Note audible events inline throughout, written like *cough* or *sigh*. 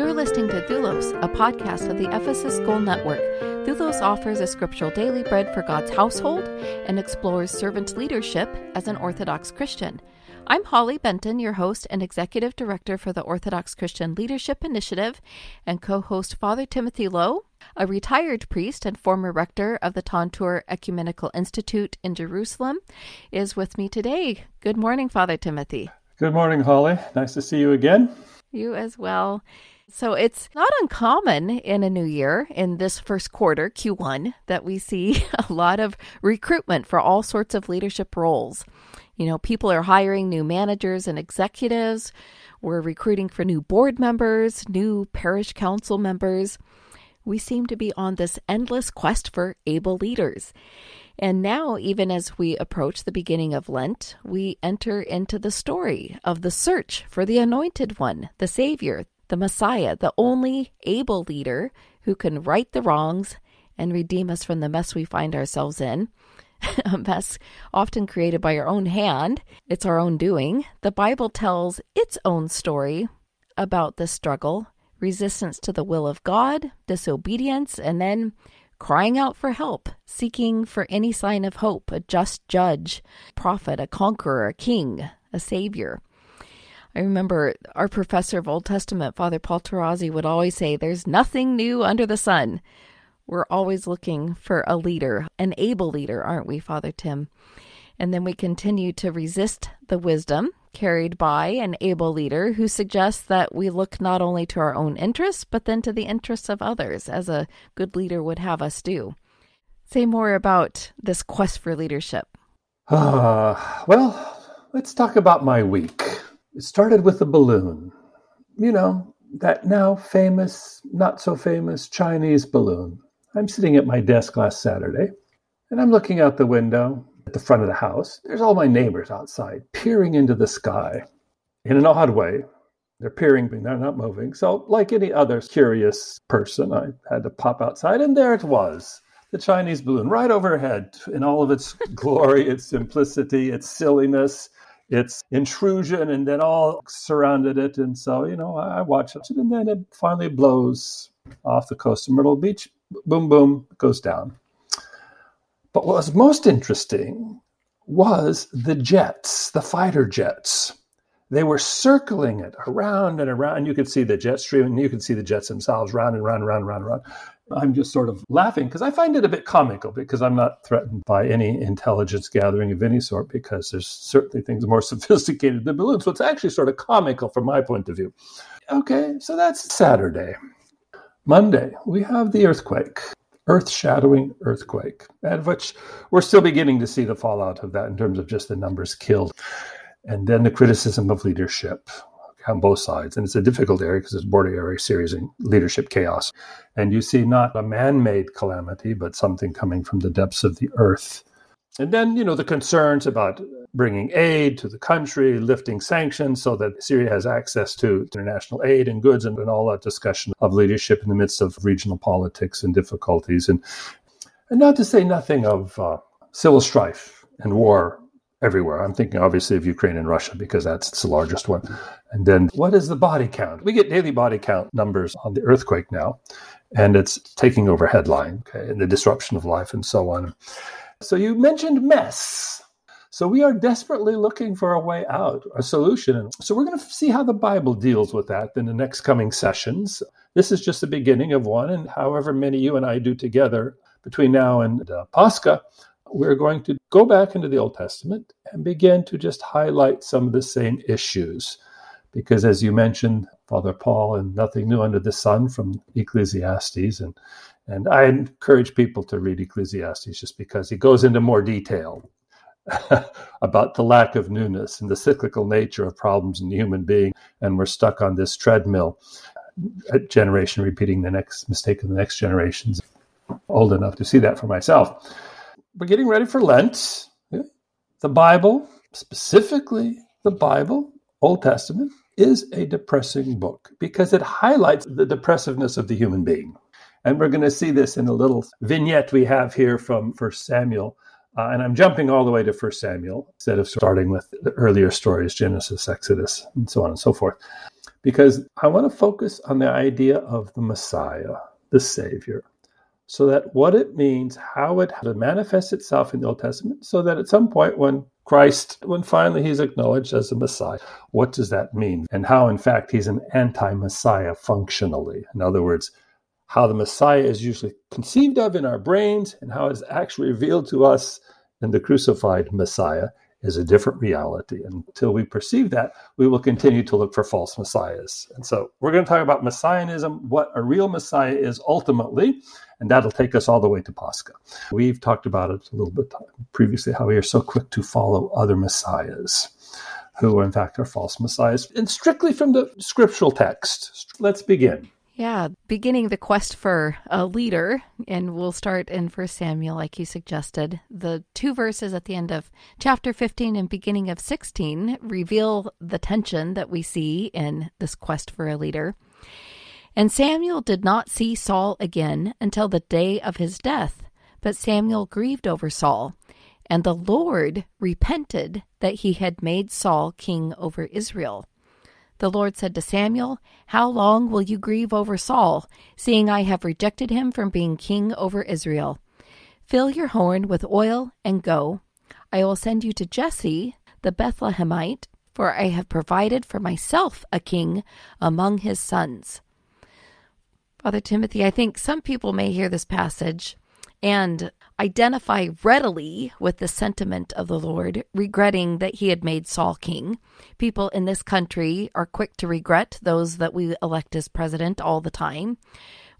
You're listening to Thulos, a podcast of the Ephesus School Network. Thulos offers a scriptural daily bread for God's household and explores servant leadership as an Orthodox Christian. I'm Holly Benton, your host and executive director for the Orthodox Christian Leadership Initiative, and co host Father Timothy Lowe, a retired priest and former rector of the Tantur Ecumenical Institute in Jerusalem, is with me today. Good morning, Father Timothy. Good morning, Holly. Nice to see you again. You as well. So it's not uncommon in a new year, in this first quarter, Q1, that we see *laughs* a lot of recruitment for all sorts of leadership roles. You know, people are hiring new managers and executives. We're recruiting for new board members, new parish council members. We seem to be on this endless quest for able leaders. And now, even as we approach the beginning of Lent, we enter into the story of the search for the Anointed One, the Savior, the Messiah, the only able leader who can right the wrongs and redeem us from the mess we find ourselves in. *laughs* a mess often created by our own hand. It's our own doing. The Bible tells its own story about the struggle, resistance to the will of God, disobedience, and then crying out for help, seeking for any sign of hope, a just judge, prophet, a conqueror, a king, a savior. I remember our professor of Old Testament, Father Paul Tarazi, would always say, There's nothing new under the sun. We're always looking for a leader, an able leader, aren't we, Father Tim? And then we continue to resist the wisdom carried by an able leader who suggests that we look not only to our own interests, but then to the interests of others, as a good leader would have us do. Say more about this quest for leadership. Uh, well, let's talk about my week. It started with a balloon. You know, that now famous, not so famous Chinese balloon. I'm sitting at my desk last Saturday and I'm looking out the window at the front of the house. There's all my neighbors outside peering into the sky in an odd way. They're peering, but they're not moving. So, like any other curious person, I had to pop outside, and there it was the Chinese balloon right overhead in all of its *laughs* glory, its simplicity, its silliness, its intrusion, and then all surrounded it. And so, you know, I watched it, and then it finally blows off the coast of Myrtle Beach. Boom, boom, goes down. But what was most interesting was the jets, the fighter jets. They were circling it around and around. And you could see the jet stream, and you could see the jets themselves round and round and round and round and round. I'm just sort of laughing because I find it a bit comical because I'm not threatened by any intelligence gathering of any sort because there's certainly things more *laughs* sophisticated than balloons. So it's actually sort of comical from my point of view. Okay, so that's Saturday. Monday, we have the earthquake, earth shadowing earthquake, and which we're still beginning to see the fallout of that in terms of just the numbers killed. And then the criticism of leadership on both sides. And it's a difficult area because it's border area series and leadership chaos. And you see not a man made calamity, but something coming from the depths of the earth. And then, you know, the concerns about bringing aid to the country, lifting sanctions so that Syria has access to international aid and goods, and, and all that discussion of leadership in the midst of regional politics and difficulties. And, and not to say nothing of uh, civil strife and war everywhere. I'm thinking obviously of Ukraine and Russia because that's the largest one. And then what is the body count? We get daily body count numbers on the earthquake now, and it's taking over headline, okay, and the disruption of life and so on. So you mentioned mess. So we are desperately looking for a way out, a solution. So we're going to see how the Bible deals with that in the next coming sessions. This is just the beginning of one, and however many you and I do together between now and uh, Pascha, we're going to go back into the Old Testament and begin to just highlight some of the same issues. Because as you mentioned, Father Paul, and nothing new under the sun from Ecclesiastes, and and I encourage people to read Ecclesiastes just because he goes into more detail *laughs* about the lack of newness and the cyclical nature of problems in the human being, and we're stuck on this treadmill, a generation repeating the next mistake of the next generations. Old enough to see that for myself we're getting ready for Lent. The Bible, specifically the Bible, Old Testament, is a depressing book because it highlights the depressiveness of the human being. And we're going to see this in a little vignette we have here from First Samuel. Uh, and I'm jumping all the way to First Samuel instead of starting with the earlier stories, Genesis, Exodus, and so on and so forth. because I want to focus on the idea of the Messiah, the Savior, so that what it means, how it manifests itself in the Old Testament, so that at some point when Christ, when finally he's acknowledged as a Messiah, what does that mean? And how, in fact, he's an anti Messiah functionally. In other words, how the Messiah is usually conceived of in our brains and how it's actually revealed to us in the crucified Messiah is a different reality. Until we perceive that, we will continue to look for false messiahs. And so we're going to talk about messianism, what a real messiah is ultimately, and that'll take us all the way to Pascha. We've talked about it a little bit previously, how we are so quick to follow other messiahs. Who, in fact, are false messiahs, and strictly from the scriptural text. Let's begin. Yeah, beginning the quest for a leader, and we'll start in First Samuel, like you suggested. The two verses at the end of chapter 15 and beginning of 16 reveal the tension that we see in this quest for a leader. And Samuel did not see Saul again until the day of his death, but Samuel grieved over Saul. And the Lord repented that he had made Saul king over Israel. The Lord said to Samuel, How long will you grieve over Saul, seeing I have rejected him from being king over Israel? Fill your horn with oil and go. I will send you to Jesse the Bethlehemite, for I have provided for myself a king among his sons. Father Timothy, I think some people may hear this passage and identify readily with the sentiment of the Lord, regretting that he had made Saul king. People in this country are quick to regret those that we elect as president all the time.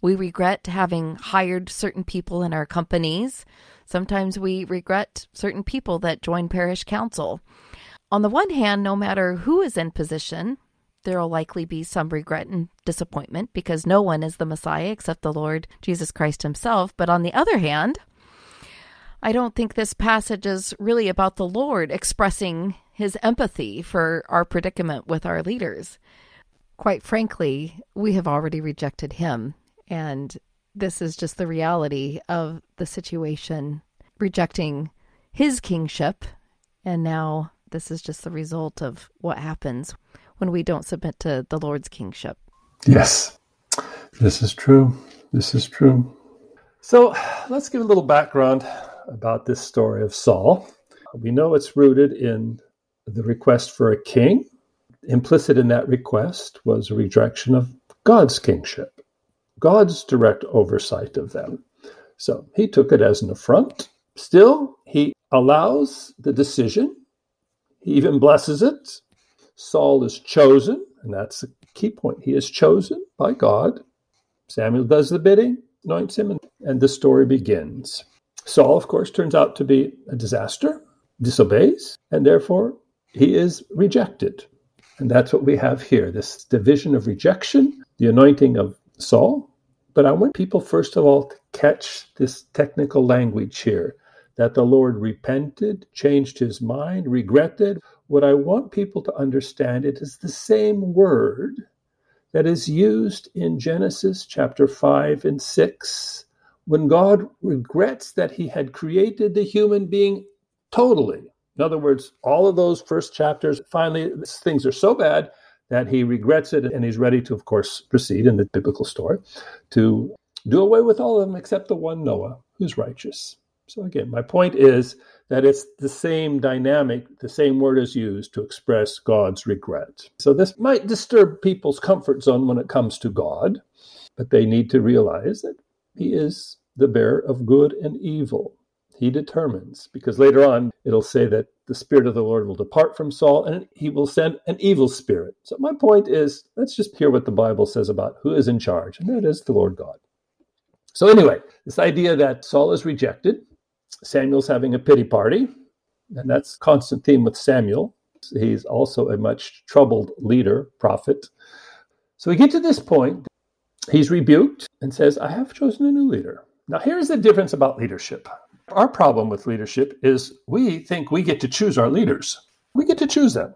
We regret having hired certain people in our companies. Sometimes we regret certain people that join parish council. On the one hand, no matter who is in position, there will likely be some regret and disappointment because no one is the Messiah except the Lord Jesus Christ himself. But on the other hand, I don't think this passage is really about the Lord expressing his empathy for our predicament with our leaders. Quite frankly, we have already rejected him, and this is just the reality of the situation, rejecting his kingship, and now this is just the result of what happens when we don't submit to the Lord's kingship. Yes, this is true. This is true. So let's give a little background about this story of Saul. We know it's rooted in the request for a king. Implicit in that request was a rejection of God's kingship, God's direct oversight of them. So he took it as an affront. Still, he allows the decision, he even blesses it. Saul is chosen, and that's the key point. He is chosen by God. Samuel does the bidding, anoints him, and, and the story begins. Saul, of course, turns out to be a disaster, disobeys, and therefore he is rejected. And that's what we have here this division of rejection, the anointing of Saul. But I want people, first of all, to catch this technical language here that the Lord repented, changed his mind, regretted. What I want people to understand it is the same word that is used in Genesis chapter 5 and 6 when God regrets that he had created the human being totally. In other words, all of those first chapters, finally, things are so bad that he regrets it and he's ready to, of course, proceed in the biblical story to do away with all of them except the one Noah who's righteous. So, again, my point is that it's the same dynamic, the same word is used to express God's regret. So, this might disturb people's comfort zone when it comes to God, but they need to realize that He is the bearer of good and evil. He determines, because later on it'll say that the Spirit of the Lord will depart from Saul and he will send an evil spirit. So, my point is let's just hear what the Bible says about who is in charge, and that is the Lord God. So, anyway, this idea that Saul is rejected, Samuel's having a pity party, and mm-hmm. that's constant theme with Samuel. He's also a much troubled leader, prophet. So we get to this point. He's rebuked and says, I have chosen a new leader. Now, here's the difference about leadership. Our problem with leadership is we think we get to choose our leaders. We get to choose them.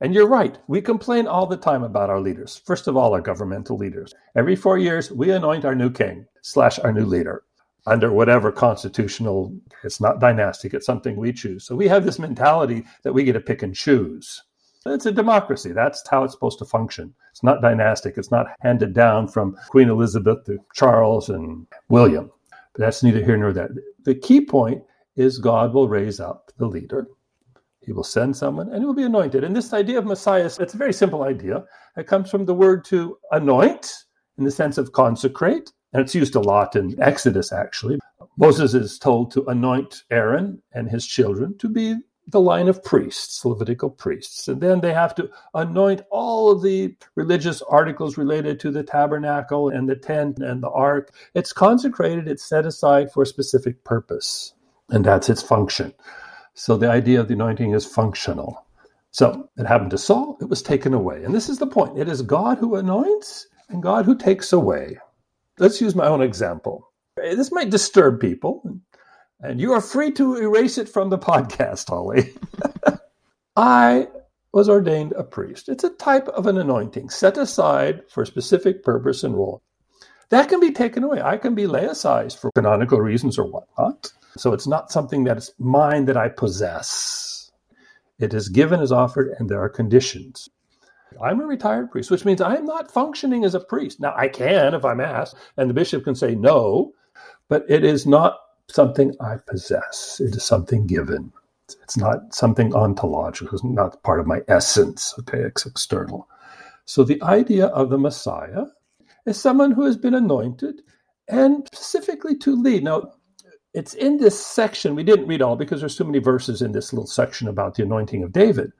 And you're right, we complain all the time about our leaders. First of all, our governmental leaders. Every four years, we anoint our new king slash our new leader under whatever constitutional, it's not dynastic, it's something we choose. So we have this mentality that we get to pick and choose. It's a democracy. That's how it's supposed to function. It's not dynastic. It's not handed down from Queen Elizabeth to Charles and William. But that's neither here nor there. The key point is God will raise up the leader. He will send someone and he will be anointed. And this idea of Messiah, it's a very simple idea. It comes from the word to anoint in the sense of consecrate. And it's used a lot in Exodus, actually. Moses is told to anoint Aaron and his children to be the line of priests, Levitical priests. And then they have to anoint all of the religious articles related to the tabernacle and the tent and the ark. It's consecrated, it's set aside for a specific purpose, and that's its function. So the idea of the anointing is functional. So it happened to Saul, it was taken away. And this is the point it is God who anoints and God who takes away. Let's use my own example. This might disturb people, and you are free to erase it from the podcast, Holly. *laughs* I was ordained a priest. It's a type of an anointing set aside for a specific purpose and role. That can be taken away. I can be laicized for canonical reasons or whatnot. So it's not something that is mine that I possess. It is given as offered, and there are conditions. I'm a retired priest, which means I'm not functioning as a priest. Now, I can if I'm asked, and the bishop can say no, but it is not something I possess. It is something given. It's not something ontological. It's not part of my essence. Okay, it's external. So the idea of the Messiah is someone who has been anointed and specifically to lead. Now, it's in this section. We didn't read all because there's too many verses in this little section about the anointing of David.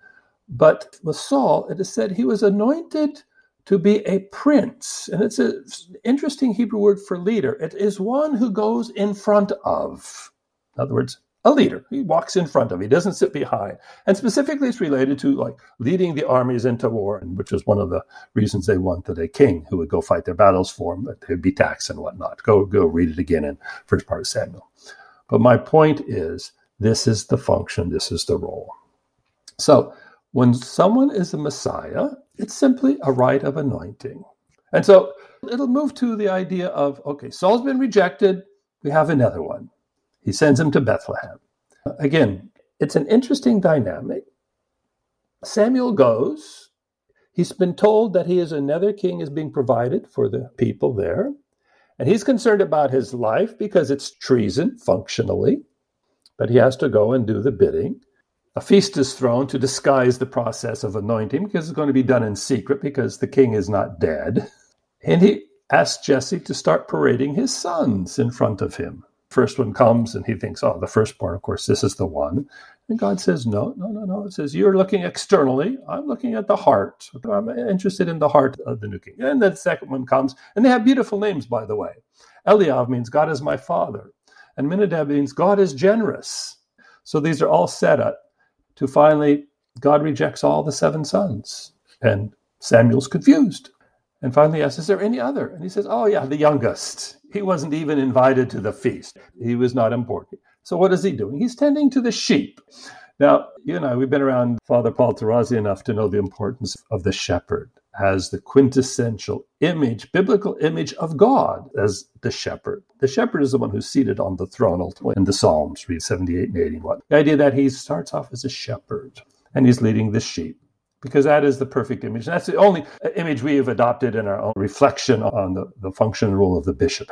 But with Saul, it is said he was anointed to be a prince. And it's an interesting Hebrew word for leader. It is one who goes in front of. In other words, a leader. He walks in front of. He doesn't sit behind. And specifically, it's related to like leading the armies into war, which is one of the reasons they wanted a king who would go fight their battles for them, but they'd be taxed and whatnot. Go go read it again in first part of Samuel. But my point is, this is the function. This is the role. So when someone is a Messiah, it's simply a rite of anointing. And so it'll move to the idea of okay, Saul's been rejected. We have another one. He sends him to Bethlehem. Again, it's an interesting dynamic. Samuel goes. He's been told that he is another king is being provided for the people there. And he's concerned about his life because it's treason functionally. But he has to go and do the bidding. A feast is thrown to disguise the process of anointing because it's going to be done in secret because the king is not dead. And he asks Jesse to start parading his sons in front of him. First one comes and he thinks, oh, the firstborn, of course, this is the one. And God says, no, no, no, no. It says, you're looking externally. I'm looking at the heart. I'm interested in the heart of the new king. And then the second one comes, and they have beautiful names, by the way. Eliav means God is my father. And Minadab means God is generous. So these are all set up to finally God rejects all the seven sons. And Samuel's confused. And finally asks, Is there any other? And he says, Oh, yeah, the youngest. He wasn't even invited to the feast. He was not important. So what is he doing? He's tending to the sheep. Now, you and I, we've been around Father Paul Tarazi enough to know the importance of the shepherd as the quintessential image, biblical image of God as the shepherd. The shepherd is the one who's seated on the throne ultimately in the Psalms, read 78 and 81. The idea that he starts off as a shepherd and he's leading the sheep because that is the perfect image. That's the only image we have adopted in our own reflection on the, the function and role of the bishop.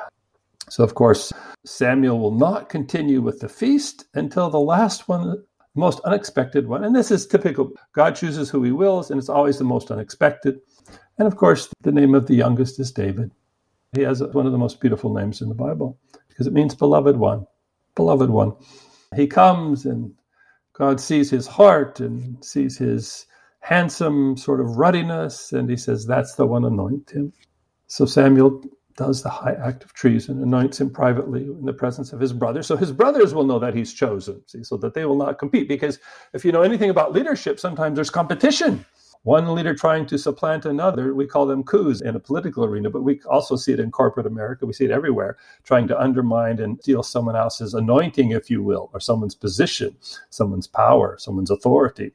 So, of course, Samuel will not continue with the feast until the last one most unexpected one. And this is typical. God chooses who he wills, and it's always the most unexpected. And of course, the name of the youngest is David. He has one of the most beautiful names in the Bible because it means beloved one. Beloved one. He comes and God sees his heart and sees his handsome sort of ruddiness, and he says, That's the one, anoint him. So Samuel does the high act of treason, anoints him privately in the presence of his brothers. So his brothers will know that he's chosen, see, so that they will not compete. Because if you know anything about leadership, sometimes there's competition. One leader trying to supplant another, we call them coups in a political arena, but we also see it in corporate America. We see it everywhere, trying to undermine and steal someone else's anointing, if you will, or someone's position, someone's power, someone's authority.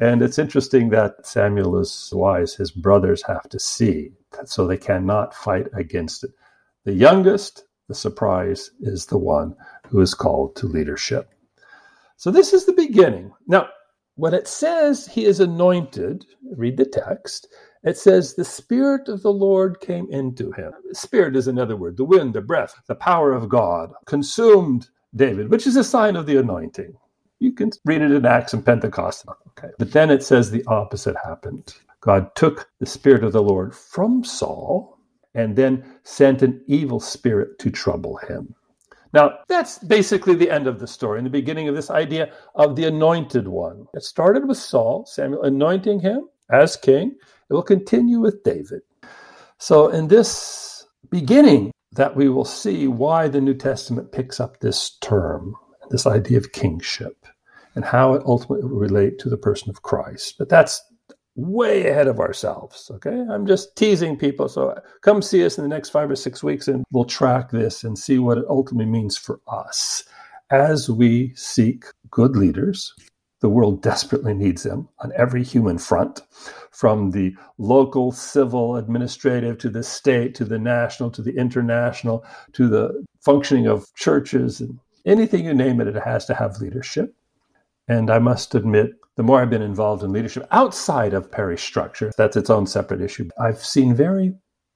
And it's interesting that Samuel is wise. His brothers have to see so they cannot fight against it. The youngest, the surprise, is the one who is called to leadership. So this is the beginning. Now, when it says he is anointed, read the text, it says the Spirit of the Lord came into him. Spirit is another word, the wind, the breath, the power of God consumed David, which is a sign of the anointing. You can read it in Acts and Pentecost. Okay. But then it says the opposite happened. God took the Spirit of the Lord from Saul and then sent an evil spirit to trouble him. Now, that's basically the end of the story, in the beginning of this idea of the anointed one. It started with Saul, Samuel anointing him as king. It will continue with David. So, in this beginning, that we will see why the New Testament picks up this term, this idea of kingship, and how it ultimately will relate to the person of Christ. But that's way ahead of ourselves. Okay. I'm just teasing people. So come see us in the next five or six weeks and we'll track this and see what it ultimately means for us as we seek good leaders. The world desperately needs them on every human front, from the local, civil, administrative, to the state, to the national, to the international, to the functioning of churches and anything you name it, it has to have leadership. And I must admit, the more I've been involved in leadership outside of parish structure, that's its own separate issue. I've seen very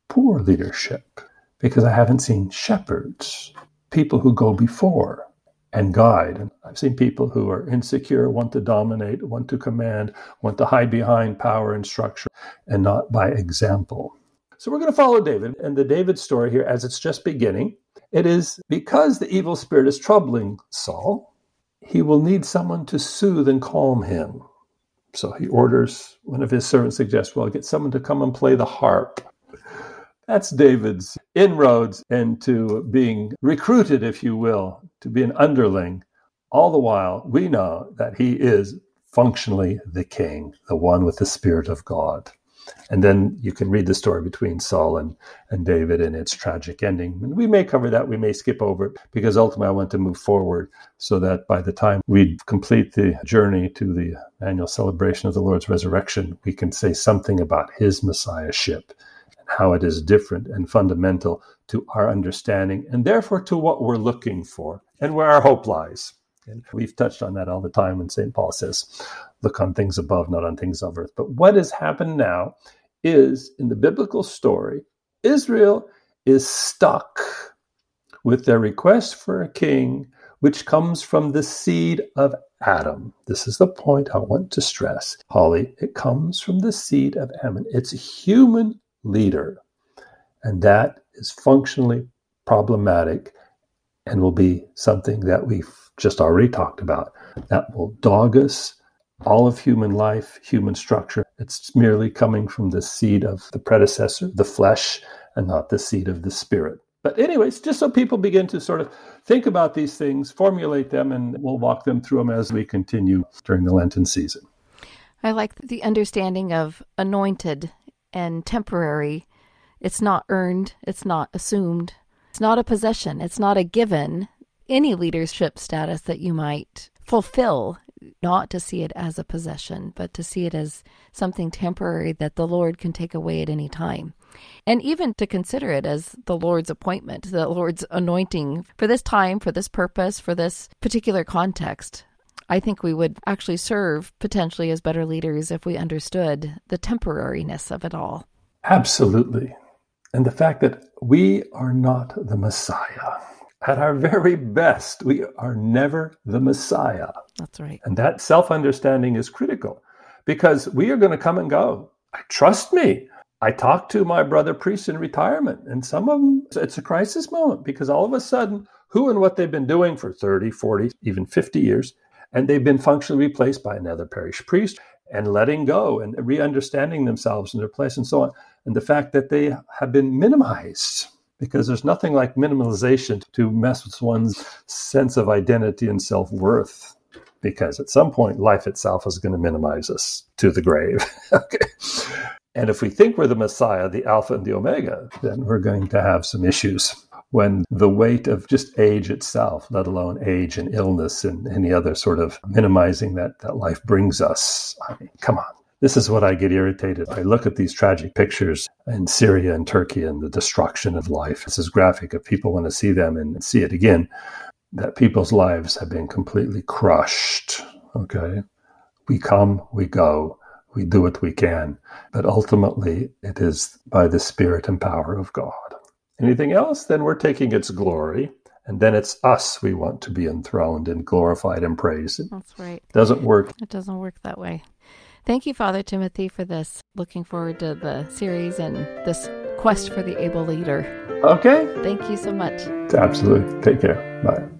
poor leadership because I haven't seen shepherds, people who go before and guide. And I've seen people who are insecure, want to dominate, want to command, want to hide behind power and structure, and not by example. So we're going to follow David and the David story here as it's just beginning. It is because the evil spirit is troubling Saul he will need someone to soothe and calm him. So he orders one of his servants suggests, well, get someone to come and play the harp. That's David's inroads into being recruited, if you will, to be an underling. All the while, we know that he is functionally the king, the one with the Spirit of God. And then you can read the story between Saul and, and David and its tragic ending. And we may cover that, we may skip over it, because ultimately I want to move forward so that by the time we complete the journey to the annual celebration of the Lord's resurrection, we can say something about his messiahship and how it is different and fundamental to our understanding and therefore to what we're looking for and where our hope lies. And we've touched on that all the time when St. Paul says, look on things above, not on things of earth. But what has happened now is in the biblical story, Israel is stuck with their request for a king, which comes from the seed of Adam. This is the point I want to stress, Holly. It comes from the seed of Adam. It's a human leader, and that is functionally problematic and will be something that we've just already talked about that will dog us all of human life, human structure. It's merely coming from the seed of the predecessor, the flesh, and not the seed of the spirit. But, anyways, just so people begin to sort of think about these things, formulate them, and we'll walk them through them as we continue during the Lenten season. I like the understanding of anointed and temporary. It's not earned, it's not assumed, it's not a possession, it's not a given. Any leadership status that you might fulfill not to see it as a possession, but to see it as something temporary that the Lord can take away at any time. And even to consider it as the Lord's appointment, the Lord's anointing for this time, for this purpose, for this particular context. I think we would actually serve potentially as better leaders if we understood the temporariness of it all. Absolutely. And the fact that we are not the Messiah at our very best, we are never the Messiah. That's right. And that self understanding is critical because we are going to come and go. Trust me. I talked to my brother priests in retirement, and some of them, it's a crisis moment because all of a sudden, who and what they've been doing for 30, 40, even 50 years, and they've been functionally replaced by another parish priest and letting go and re understanding themselves and their place and so on. And the fact that they have been minimized because there's nothing like minimalization to mess with one's sense of identity and self worth. Because at some point, life itself is going to minimize us to the grave. *laughs* okay. And if we think we're the Messiah, the Alpha and the Omega, then we're going to have some issues when the weight of just age itself, let alone age and illness and any other sort of minimizing that, that life brings us. I mean, come on. This is what I get irritated. I look at these tragic pictures in Syria and Turkey and the destruction of life. This is graphic if people want to see them and see it again, that people's lives have been completely crushed. Okay. we come, we go, we do what we can. But ultimately, it is by the Spirit and power of God. Anything else, then we're taking its glory. And then it's us we want to be enthroned and glorified and praised. That's right. Doesn't work. It doesn't work that way. Thank you, Father Timothy, for this. Looking forward to the series and this quest for the able leader. Okay. Thank you so much. Absolutely. Take care. Bye.